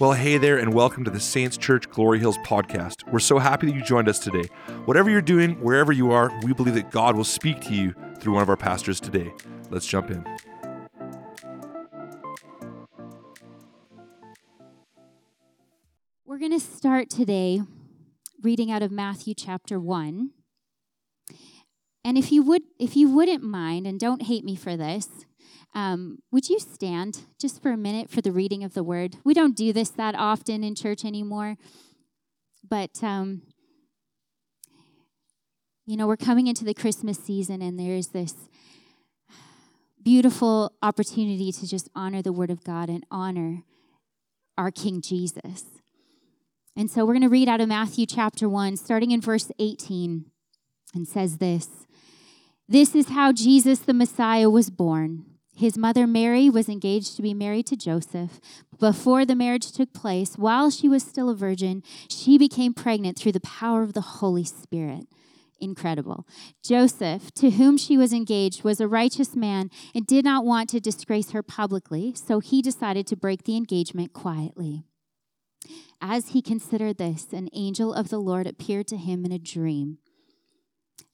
Well, hey there, and welcome to the Saints Church Glory Hills podcast. We're so happy that you joined us today. Whatever you're doing, wherever you are, we believe that God will speak to you through one of our pastors today. Let's jump in. We're going to start today reading out of Matthew chapter 1. And if you would if you wouldn't mind and don't hate me for this, um, would you stand just for a minute for the reading of the word? We don't do this that often in church anymore, but um, you know, we're coming into the Christmas season, and there's this beautiful opportunity to just honor the word of God and honor our King Jesus. And so we're going to read out of Matthew chapter 1, starting in verse 18, and says this This is how Jesus the Messiah was born. His mother Mary was engaged to be married to Joseph. Before the marriage took place, while she was still a virgin, she became pregnant through the power of the Holy Spirit. Incredible. Joseph, to whom she was engaged, was a righteous man and did not want to disgrace her publicly, so he decided to break the engagement quietly. As he considered this, an angel of the Lord appeared to him in a dream.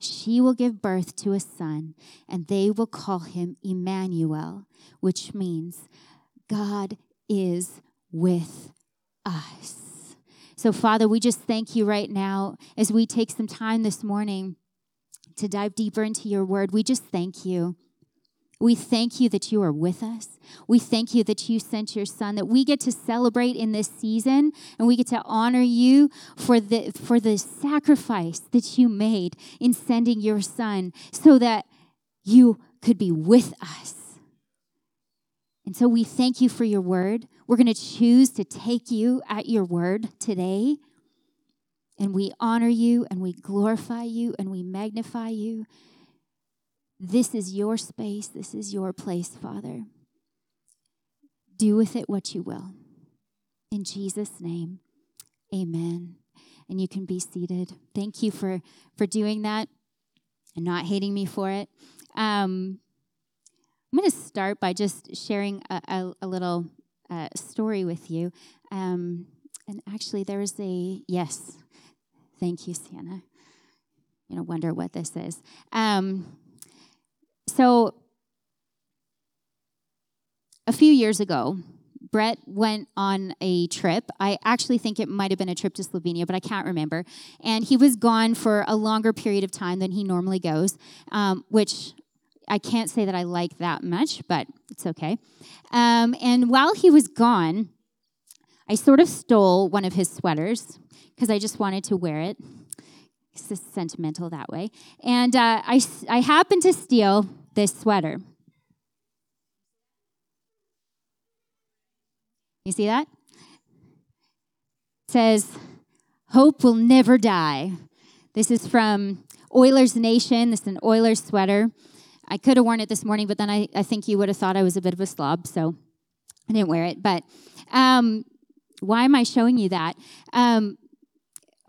she will give birth to a son, and they will call him Emmanuel, which means God is with us. So, Father, we just thank you right now as we take some time this morning to dive deeper into your word. We just thank you. We thank you that you are with us. We thank you that you sent your son, that we get to celebrate in this season and we get to honor you for the, for the sacrifice that you made in sending your son so that you could be with us. And so we thank you for your word. We're going to choose to take you at your word today. And we honor you and we glorify you and we magnify you. This is your space. This is your place, Father. Do with it what you will. In Jesus' name, amen. And you can be seated. Thank you for, for doing that and not hating me for it. Um, I'm going to start by just sharing a, a, a little uh, story with you. Um, and actually, there's a, yes, thank you, Sienna. You know, wonder what this is. Um, so, a few years ago, Brett went on a trip. I actually think it might have been a trip to Slovenia, but I can't remember. And he was gone for a longer period of time than he normally goes, um, which I can't say that I like that much, but it's okay. Um, and while he was gone, I sort of stole one of his sweaters because I just wanted to wear it. It's sentimental that way. And uh, I, I happened to steal this sweater. You see that? It says, Hope will never die. This is from Oilers Nation. This is an Oilers sweater. I could have worn it this morning, but then I, I think you would have thought I was a bit of a slob, so I didn't wear it. But um, why am I showing you that? Um,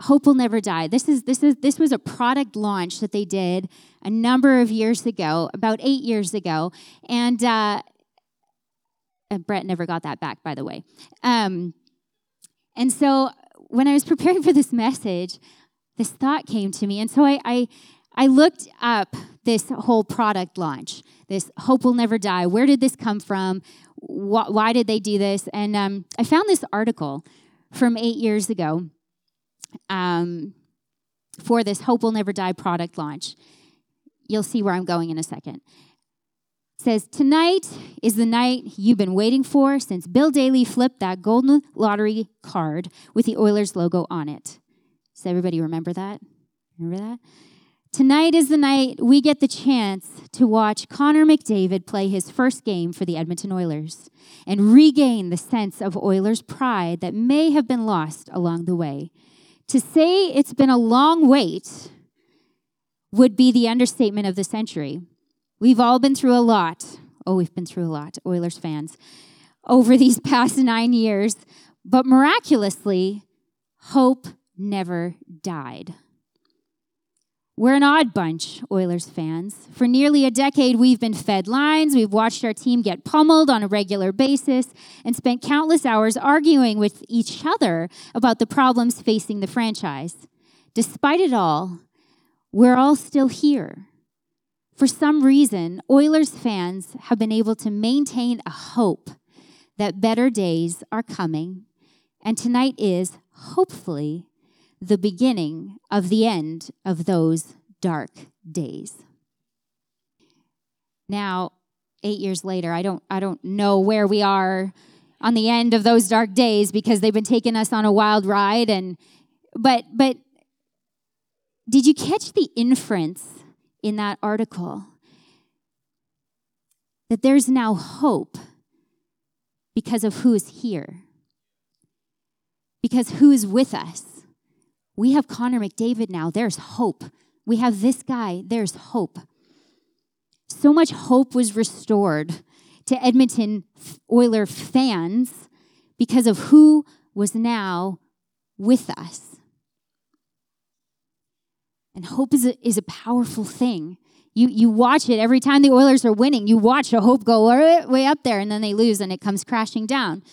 Hope will never die. This is this is this was a product launch that they did a number of years ago, about eight years ago, and, uh, and Brett never got that back, by the way. Um, and so when I was preparing for this message, this thought came to me, and so I, I I looked up this whole product launch. This hope will never die. Where did this come from? Wh- why did they do this? And um, I found this article from eight years ago um, for this Hope Will Never Die product launch. You'll see where I'm going in a second. It says, Tonight is the night you've been waiting for since Bill Daly flipped that golden lottery card with the Oilers logo on it. Does everybody remember that? Remember that? Tonight is the night we get the chance to watch Connor McDavid play his first game for the Edmonton Oilers and regain the sense of Oilers pride that may have been lost along the way. To say it's been a long wait would be the understatement of the century. We've all been through a lot. Oh, we've been through a lot, Oilers fans, over these past nine years. But miraculously, hope never died. We're an odd bunch, Oilers fans. For nearly a decade, we've been fed lines, we've watched our team get pummeled on a regular basis, and spent countless hours arguing with each other about the problems facing the franchise. Despite it all, we're all still here. For some reason, Oilers fans have been able to maintain a hope that better days are coming, and tonight is, hopefully, the beginning of the end of those dark days. Now, 8 years later, I don't I don't know where we are on the end of those dark days because they've been taking us on a wild ride and but but did you catch the inference in that article that there's now hope because of who is here? Because who is with us? We have Connor McDavid now. There's hope. We have this guy. There's hope. So much hope was restored to Edmonton Oiler fans because of who was now with us. And hope is a, is a powerful thing. You, you watch it every time the Oilers are winning. You watch a hope go way up there, and then they lose, and it comes crashing down.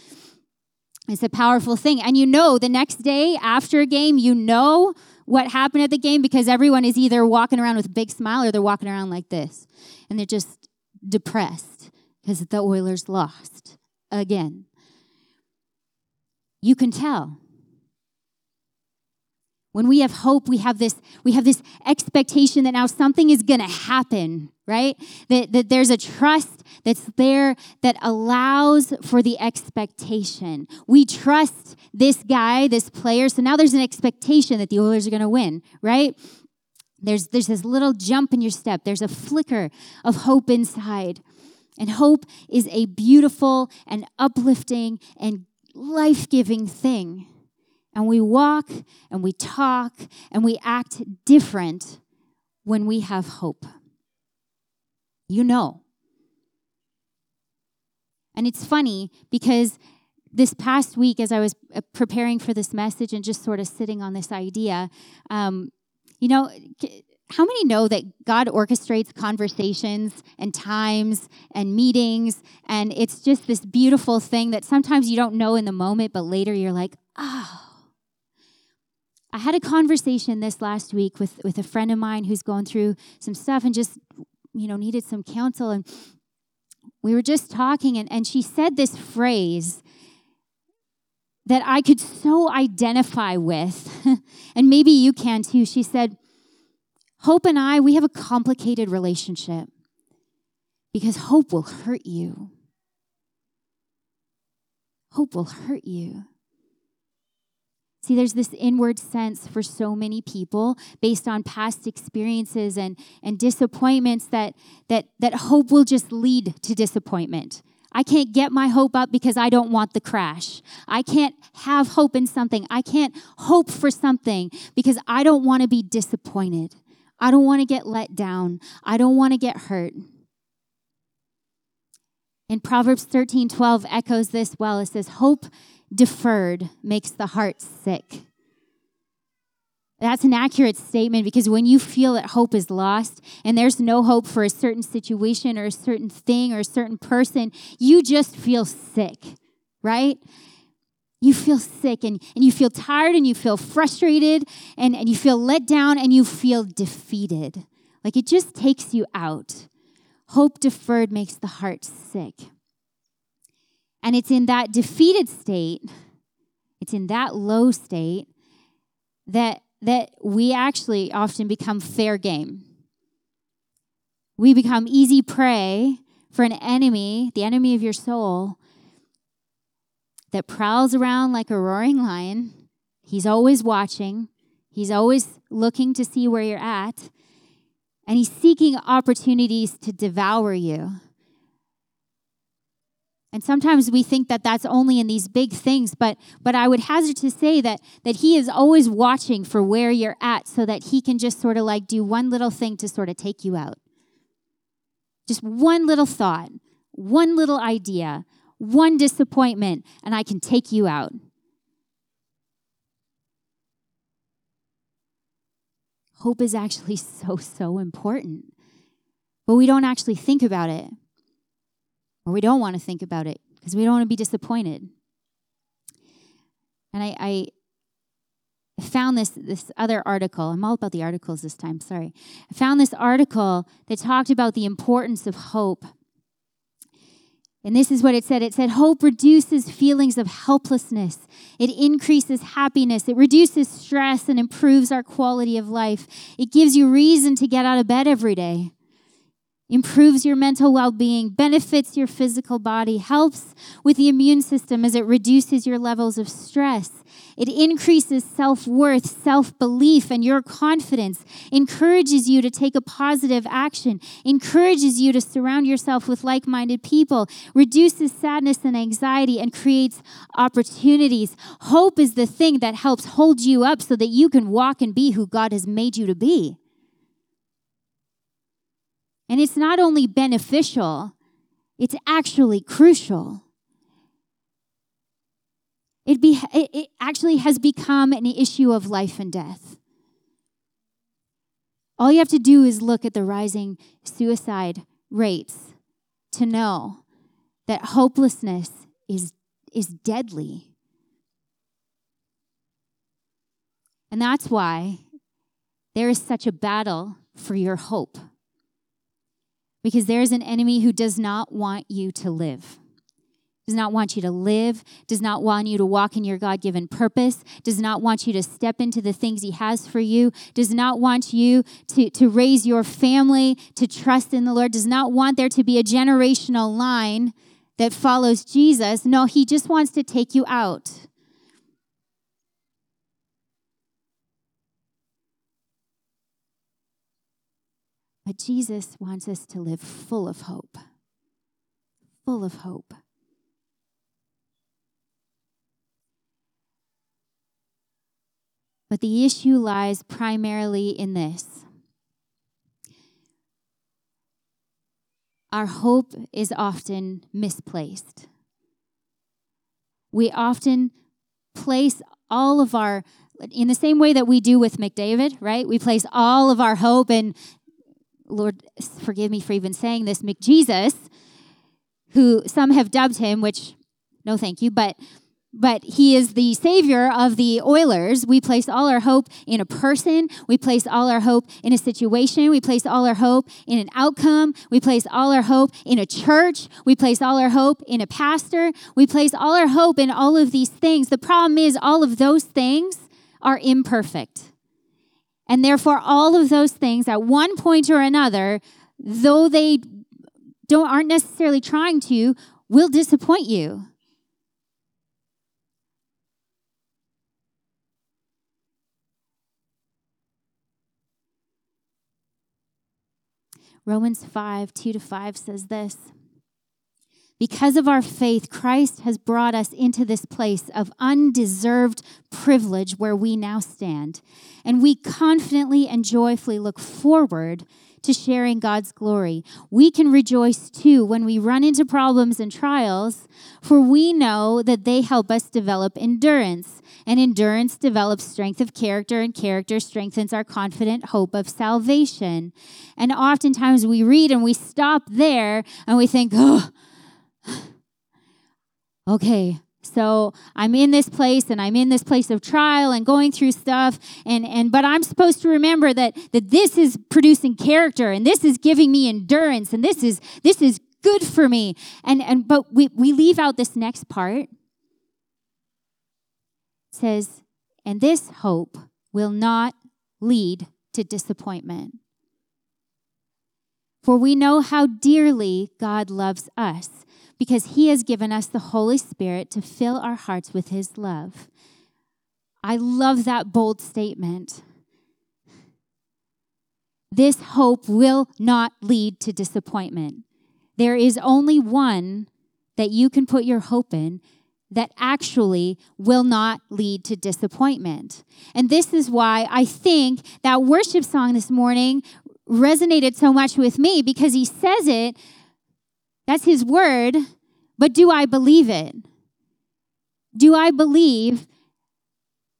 It's a powerful thing. And you know, the next day after a game, you know what happened at the game because everyone is either walking around with a big smile or they're walking around like this. And they're just depressed because the Oilers lost again. You can tell. When we have hope, we have this, we have this expectation that now something is going to happen, right? That, that there's a trust that's there that allows for the expectation. We trust this guy, this player, so now there's an expectation that the Oilers are going to win, right? There's, there's this little jump in your step, there's a flicker of hope inside. And hope is a beautiful and uplifting and life giving thing and we walk and we talk and we act different when we have hope. You know. And it's funny because this past week, as I was uh, preparing for this message and just sort of sitting on this idea, um, you know, how many know that God orchestrates conversations and times and meetings? And it's just this beautiful thing that sometimes you don't know in the moment, but later you're like, oh, I had a conversation this last week with, with a friend of mine who's going through some stuff and just, you know, needed some counsel. And we were just talking, and, and she said this phrase that I could so identify with, and maybe you can too. She said, Hope and I, we have a complicated relationship because hope will hurt you. Hope will hurt you. See, there's this inward sense for so many people based on past experiences and, and disappointments that, that, that hope will just lead to disappointment. I can't get my hope up because I don't want the crash. I can't have hope in something. I can't hope for something because I don't want to be disappointed. I don't want to get let down. I don't want to get hurt. And Proverbs 13 12 echoes this well. It says, Hope deferred makes the heart sick. That's an accurate statement because when you feel that hope is lost and there's no hope for a certain situation or a certain thing or a certain person, you just feel sick, right? You feel sick and, and you feel tired and you feel frustrated and, and you feel let down and you feel defeated. Like it just takes you out. Hope deferred makes the heart sick. And it's in that defeated state, it's in that low state that that we actually often become fair game. We become easy prey for an enemy, the enemy of your soul, that prowls around like a roaring lion. He's always watching, he's always looking to see where you're at, and he's seeking opportunities to devour you. And sometimes we think that that's only in these big things, but but I would hazard to say that that he is always watching for where you're at so that he can just sort of like do one little thing to sort of take you out. Just one little thought, one little idea, one disappointment and I can take you out. Hope is actually so so important. But we don't actually think about it or we don't want to think about it because we don't want to be disappointed. And I, I found this this other article. I'm all about the articles this time. Sorry. I found this article that talked about the importance of hope. And this is what it said. It said, Hope reduces feelings of helplessness. It increases happiness. It reduces stress and improves our quality of life. It gives you reason to get out of bed every day improves your mental well being, benefits your physical body, helps with the immune system as it reduces your levels of stress. It increases self worth, self belief, and your confidence, encourages you to take a positive action, encourages you to surround yourself with like minded people, reduces sadness and anxiety, and creates opportunities. Hope is the thing that helps hold you up so that you can walk and be who God has made you to be. And it's not only beneficial, it's actually crucial. It, be, it actually has become an issue of life and death. All you have to do is look at the rising suicide rates to know that hopelessness is, is deadly. And that's why there is such a battle for your hope because there's an enemy who does not want you to live does not want you to live, does not want you to walk in your God given purpose, does not want you to step into the things He has for you, does not want you to, to raise your family to trust in the Lord, does not want there to be a generational line that follows Jesus. No, He just wants to take you out. But Jesus wants us to live full of hope. Full of hope. But the issue lies primarily in this our hope is often misplaced. We often place all of our in the same way that we do with McDavid, right? We place all of our hope in Lord, forgive me for even saying this, McJesus, who some have dubbed him, which no thank you, but but he is the savior of the Oilers. We place all our hope in a person. We place all our hope in a situation. We place all our hope in an outcome. We place all our hope in a church. We place all our hope in a pastor. We place all our hope in all of these things. The problem is, all of those things are imperfect. And therefore, all of those things at one point or another, though they don't aren't necessarily trying to, will disappoint you. Romans 5, 2 to 5 says this. Because of our faith, Christ has brought us into this place of undeserved privilege where we now stand. And we confidently and joyfully look forward to sharing God's glory. We can rejoice too when we run into problems and trials, for we know that they help us develop endurance. And endurance develops strength of character, and character strengthens our confident hope of salvation. And oftentimes we read and we stop there and we think, oh, okay, so I'm in this place and I'm in this place of trial and going through stuff and and but I'm supposed to remember that that this is producing character and this is giving me endurance and this is this is good for me. And and but we we leave out this next part. It says, and this hope will not lead to disappointment. For we know how dearly God loves us because he has given us the Holy Spirit to fill our hearts with his love. I love that bold statement. This hope will not lead to disappointment. There is only one that you can put your hope in that actually will not lead to disappointment. And this is why I think that worship song this morning resonated so much with me because he says it, that's his word, but do I believe it? Do I believe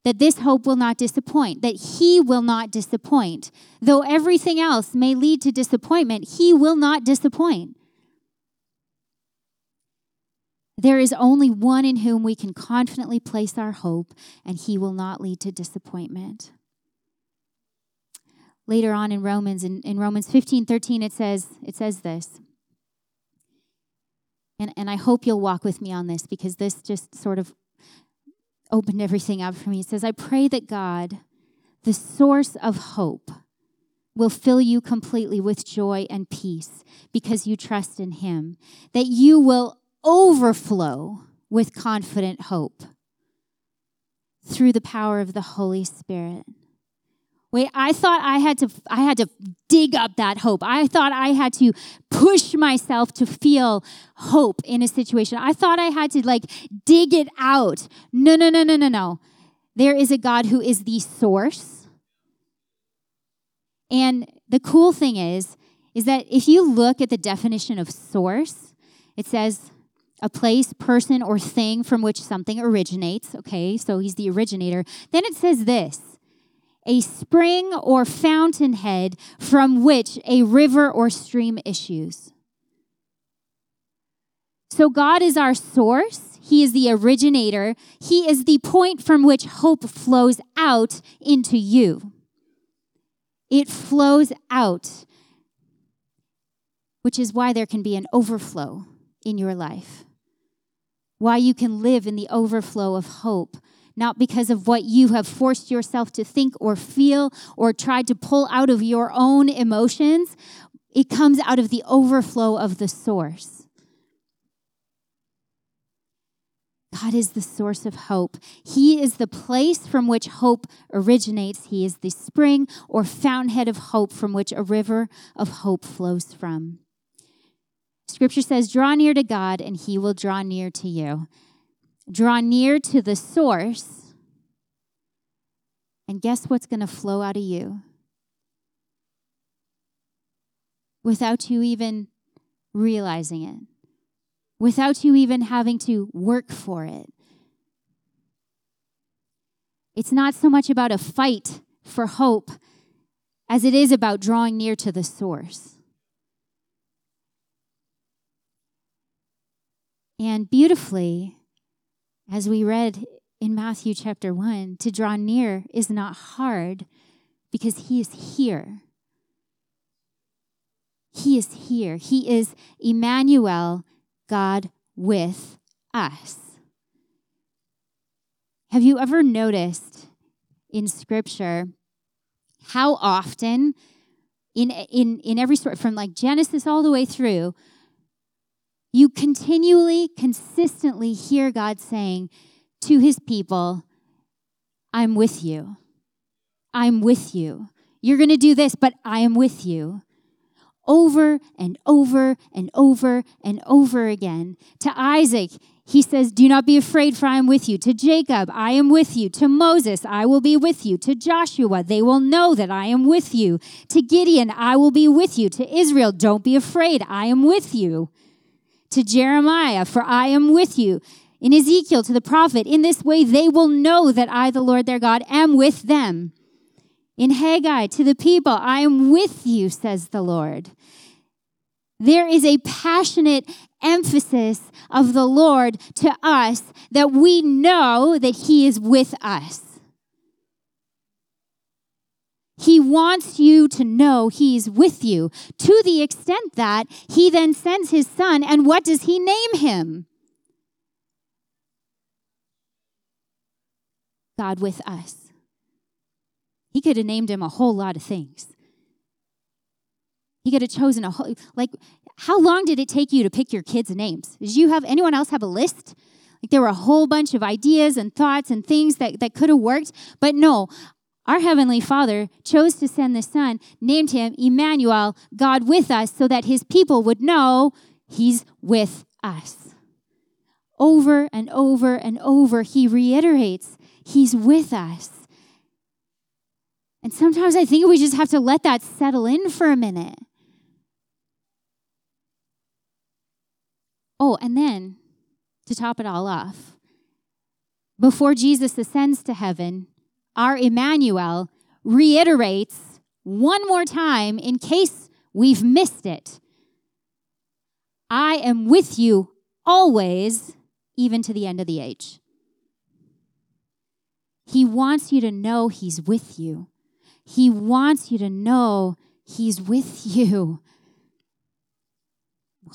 that this hope will not disappoint, that he will not disappoint? Though everything else may lead to disappointment, he will not disappoint. There is only one in whom we can confidently place our hope, and he will not lead to disappointment. Later on in Romans, in, in Romans 15 13, it says, it says this. And, and I hope you'll walk with me on this because this just sort of opened everything up for me. It says, I pray that God, the source of hope, will fill you completely with joy and peace because you trust in Him, that you will overflow with confident hope through the power of the Holy Spirit. Wait, I thought I had to I had to dig up that hope. I thought I had to push myself to feel hope in a situation. I thought I had to like dig it out. No, no, no, no, no, no. There is a God who is the source. And the cool thing is is that if you look at the definition of source, it says a place, person, or thing from which something originates. Okay, so he's the originator. Then it says this a spring or fountainhead from which a river or stream issues. So God is our source. He is the originator. He is the point from which hope flows out into you. It flows out, which is why there can be an overflow in your life why you can live in the overflow of hope, not because of what you have forced yourself to think or feel or tried to pull out of your own emotions. It comes out of the overflow of the source. God is the source of hope. He is the place from which hope originates. He is the spring or fountainhead of hope from which a river of hope flows from. Scripture says, Draw near to God, and he will draw near to you. Draw near to the source, and guess what's going to flow out of you? Without you even realizing it, without you even having to work for it. It's not so much about a fight for hope as it is about drawing near to the source. And beautifully, as we read in Matthew chapter 1, to draw near is not hard because he is here. He is here. He is Emmanuel, God with us. Have you ever noticed in Scripture how often, in, in, in every story, from like Genesis all the way through, you continually, consistently hear God saying to his people, I'm with you. I'm with you. You're going to do this, but I am with you. Over and over and over and over again. To Isaac, he says, Do not be afraid, for I am with you. To Jacob, I am with you. To Moses, I will be with you. To Joshua, they will know that I am with you. To Gideon, I will be with you. To Israel, don't be afraid, I am with you to Jeremiah, for I am with you. In Ezekiel, to the prophet, in this way they will know that I, the Lord their God, am with them. In Haggai, to the people, I am with you, says the Lord. There is a passionate emphasis of the Lord to us that we know that He is with us. He wants you to know He's with you to the extent that He then sends His Son, and what does He name Him? God with us. He could have named Him a whole lot of things. He could have chosen a whole, like, how long did it take you to pick your kids' names? Did you have anyone else have a list? Like there were a whole bunch of ideas and thoughts and things that, that could have worked. But no, our Heavenly Father chose to send the Son, named him Emmanuel, God with us, so that his people would know he's with us. Over and over and over, he reiterates, He's with us. And sometimes I think we just have to let that settle in for a minute. Oh, and then to top it all off, before Jesus ascends to heaven, our Emmanuel reiterates one more time in case we've missed it I am with you always, even to the end of the age. He wants you to know He's with you. He wants you to know He's with you.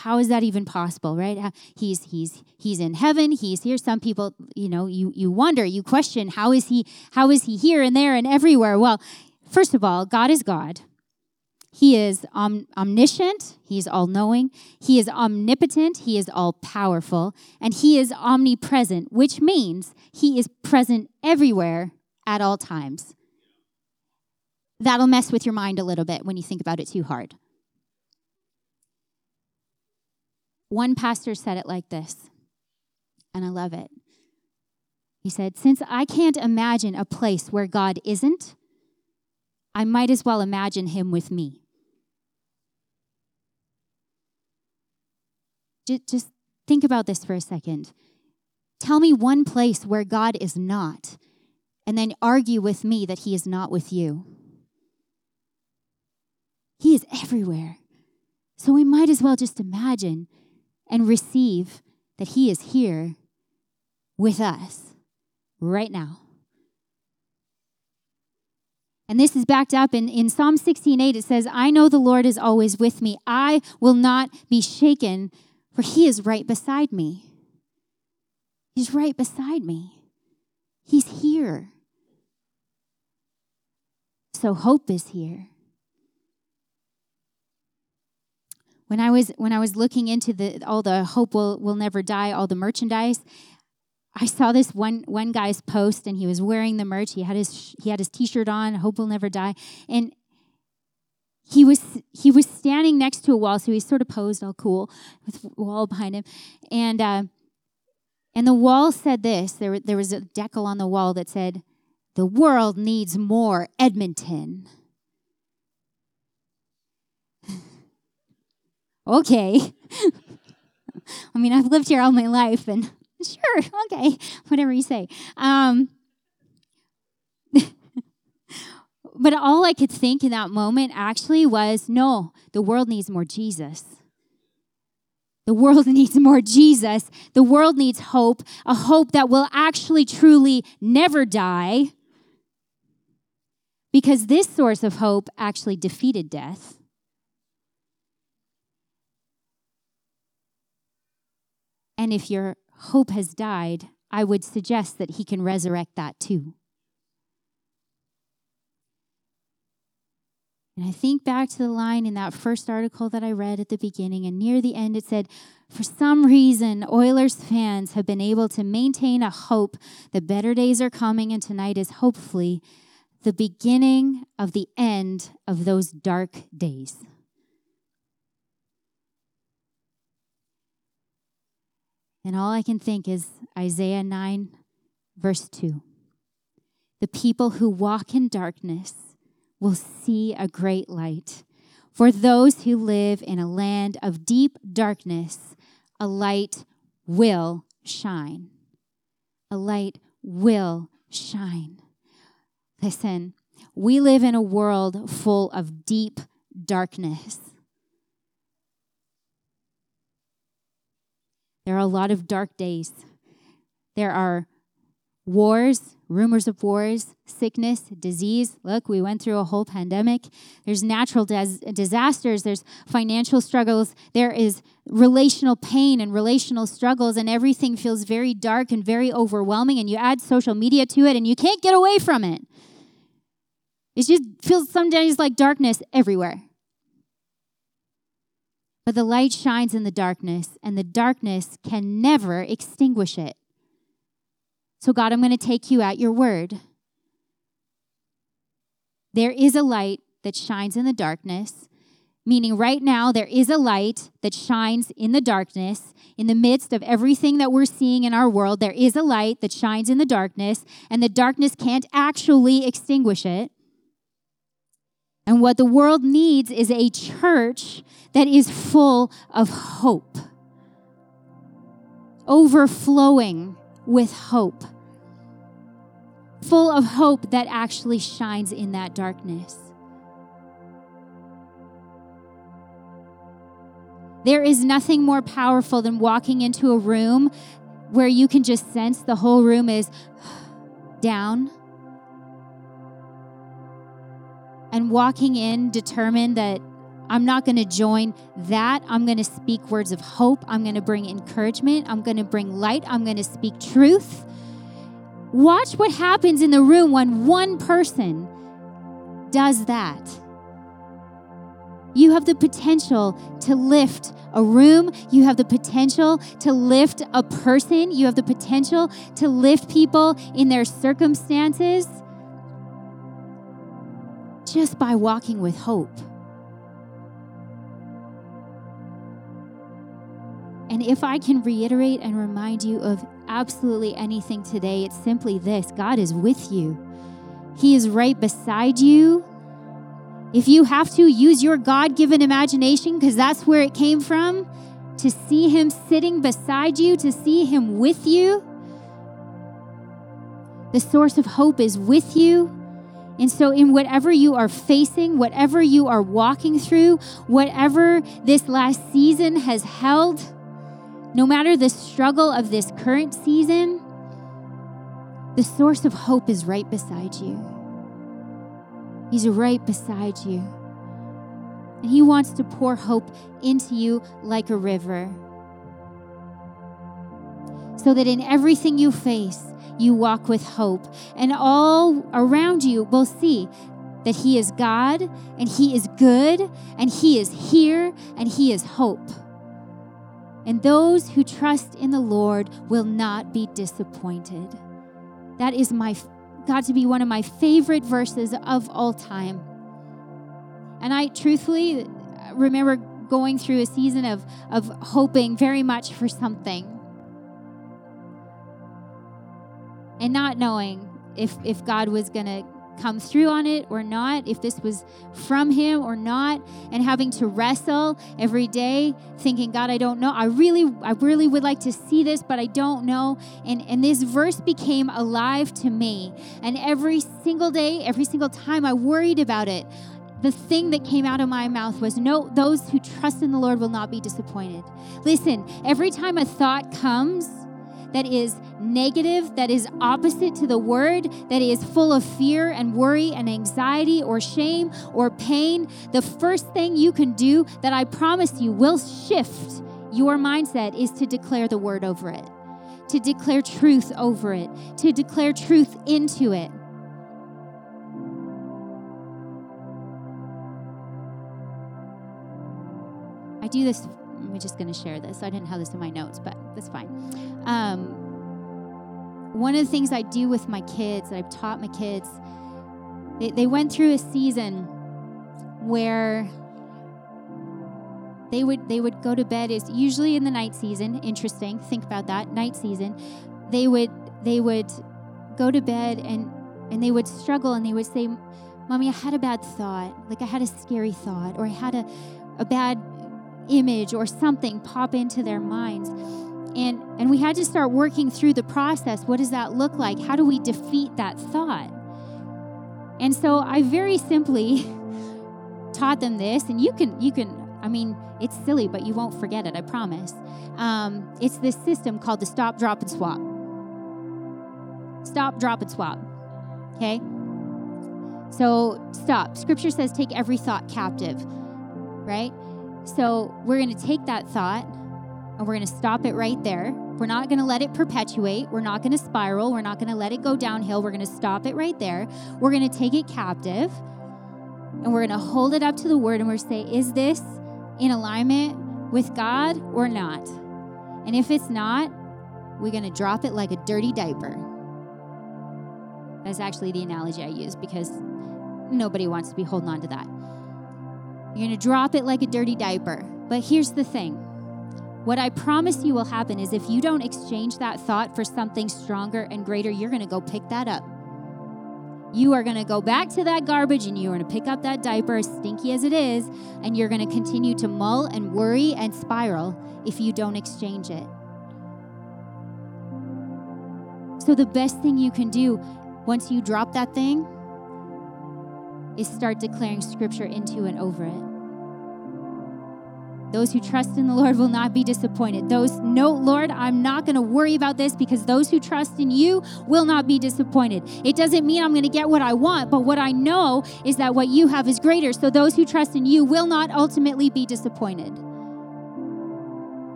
How is that even possible, right? Uh, he's he's he's in heaven. He's here. Some people, you know, you you wonder, you question, how is he how is he here and there and everywhere? Well, first of all, God is God. He is om- omniscient, He's all knowing, He is omnipotent, He is all powerful, and He is omnipresent, which means He is present everywhere at all times. That'll mess with your mind a little bit when you think about it too hard. One pastor said it like this, and I love it. He said, Since I can't imagine a place where God isn't, I might as well imagine him with me. Just think about this for a second. Tell me one place where God is not, and then argue with me that he is not with you. He is everywhere. So we might as well just imagine and receive that he is here with us right now. And this is backed up in, in Psalm 16:8. It says, I know the Lord is always with me. I will not be shaken for he is right beside me. He's right beside me. He's here. So hope is here. When I was when I was looking into the all the hope will will never die, all the merchandise, I saw this one one guy's post and he was wearing the merch. He had his he had his t-shirt on, hope will never die. And he was he was standing next to a wall, so he sort of posed all cool with a wall behind him, and uh, and the wall said this. There there was a decal on the wall that said, "The world needs more Edmonton." Okay. I mean, I've lived here all my life, and sure, okay, whatever you say. Um, but all I could think in that moment actually was no, the world needs more Jesus. The world needs more Jesus. The world needs hope, a hope that will actually truly never die. Because this source of hope actually defeated death. And if your hope has died, I would suggest that he can resurrect that too. And I think back to the line in that first article that I read at the beginning, and near the end it said, For some reason, Oilers fans have been able to maintain a hope that better days are coming, and tonight is hopefully the beginning of the end of those dark days. And all I can think is Isaiah 9, verse 2. The people who walk in darkness will see a great light. For those who live in a land of deep darkness, a light will shine. A light will shine. Listen, we live in a world full of deep darkness. There are a lot of dark days. There are wars, rumors of wars, sickness, disease. Look, we went through a whole pandemic. There's natural des- disasters, there's financial struggles, there is relational pain and relational struggles, and everything feels very dark and very overwhelming. And you add social media to it, and you can't get away from it. It just feels some days like darkness everywhere. But the light shines in the darkness, and the darkness can never extinguish it. So, God, I'm going to take you at your word. There is a light that shines in the darkness. Meaning, right now, there is a light that shines in the darkness. In the midst of everything that we're seeing in our world, there is a light that shines in the darkness, and the darkness can't actually extinguish it. And what the world needs is a church that is full of hope, overflowing with hope, full of hope that actually shines in that darkness. There is nothing more powerful than walking into a room where you can just sense the whole room is down. And walking in determined that I'm not going to join that. I'm going to speak words of hope. I'm going to bring encouragement. I'm going to bring light. I'm going to speak truth. Watch what happens in the room when one person does that. You have the potential to lift a room. You have the potential to lift a person. You have the potential to lift people in their circumstances just by walking with hope. And if I can reiterate and remind you of absolutely anything today, it's simply this God is with you, He is right beside you. If you have to, use your God given imagination because that's where it came from to see Him sitting beside you, to see Him with you. The source of hope is with you. And so, in whatever you are facing, whatever you are walking through, whatever this last season has held, no matter the struggle of this current season, the source of hope is right beside you. He's right beside you. And He wants to pour hope into you like a river. So that in everything you face, you walk with hope. And all around you will see that He is God and He is good and He is here and He is hope. And those who trust in the Lord will not be disappointed. That is my God to be one of my favorite verses of all time. And I truthfully remember going through a season of, of hoping very much for something and not knowing if, if God was going to come through on it or not, if this was from him or not, and having to wrestle every day, thinking, God, I don't know. I really, I really would like to see this, but I don't know. And, and this verse became alive to me. And every single day, every single time I worried about it, the thing that came out of my mouth was no those who trust in the lord will not be disappointed listen every time a thought comes that is negative, that is opposite to the word, that is full of fear and worry and anxiety or shame or pain, the first thing you can do that I promise you will shift your mindset is to declare the word over it, to declare truth over it, to declare truth into it. I do this I'm just going to share this. I didn't have this in my notes, but that's fine. Um, one of the things I do with my kids, that I've taught my kids, they, they went through a season where they would they would go to bed. Is usually in the night season. Interesting. Think about that. Night season. They would they would go to bed and and they would struggle and they would say mommy i had a bad thought. Like i had a scary thought or i had a, a bad image or something pop into their minds. And, and we had to start working through the process. What does that look like? How do we defeat that thought? And so I very simply taught them this, and you can, you can, I mean, it's silly, but you won't forget it, I promise. Um, it's this system called the stop, drop, and swap. Stop, drop, and swap. Okay? So stop. Scripture says take every thought captive, right? So we're going to take that thought and we're going to stop it right there. We're not going to let it perpetuate. We're not going to spiral. We're not going to let it go downhill. We're going to stop it right there. We're going to take it captive and we're going to hold it up to the word and we're say, is this in alignment with God or not? And if it's not, we're going to drop it like a dirty diaper. That's actually the analogy I use because nobody wants to be holding on to that. You're going to drop it like a dirty diaper. But here's the thing what I promise you will happen is if you don't exchange that thought for something stronger and greater, you're going to go pick that up. You are going to go back to that garbage and you are going to pick up that diaper, as stinky as it is, and you're going to continue to mull and worry and spiral if you don't exchange it. So, the best thing you can do once you drop that thing is start declaring scripture into and over it. Those who trust in the Lord will not be disappointed. Those, no, Lord, I'm not going to worry about this because those who trust in you will not be disappointed. It doesn't mean I'm going to get what I want, but what I know is that what you have is greater. So those who trust in you will not ultimately be disappointed.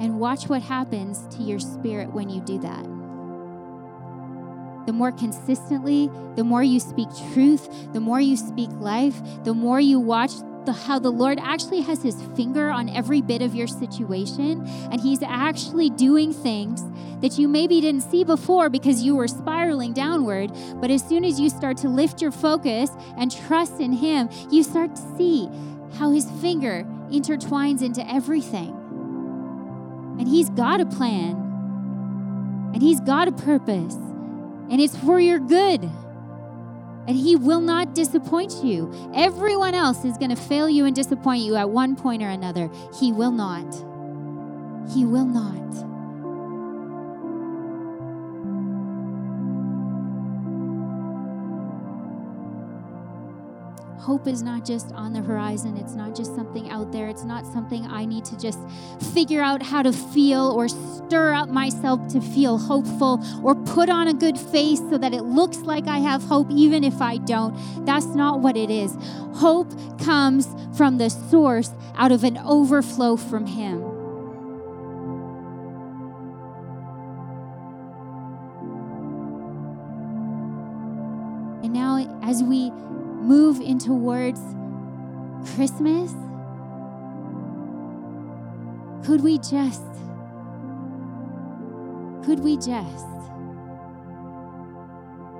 And watch what happens to your spirit when you do that the more consistently, the more you speak truth, the more you speak life, the more you watch the, how the Lord actually has his finger on every bit of your situation, and he's actually doing things that you maybe didn't see before because you were spiraling downward. But as soon as you start to lift your focus and trust in him, you start to see how his finger intertwines into everything. And he's got a plan, and he's got a purpose and it's for your good. And He will not disappoint you. Everyone else is going to fail you and disappoint you at one point or another. He will not. He will not. Hope is not just on the horizon. It's not just something out there. It's not something I need to just figure out how to feel or stir up myself to feel hopeful or put on a good face so that it looks like I have hope, even if I don't. That's not what it is. Hope comes from the source out of an overflow from Him. And now, as we move in towards Christmas, could we just, could we just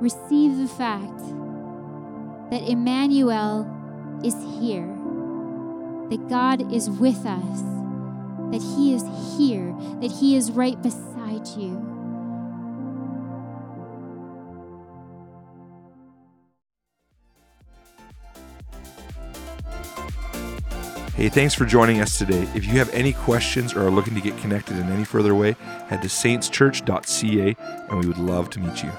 receive the fact that Emmanuel is here, that God is with us, that He is here, that He is right beside you? Hey, thanks for joining us today. If you have any questions or are looking to get connected in any further way, head to saintschurch.ca and we would love to meet you.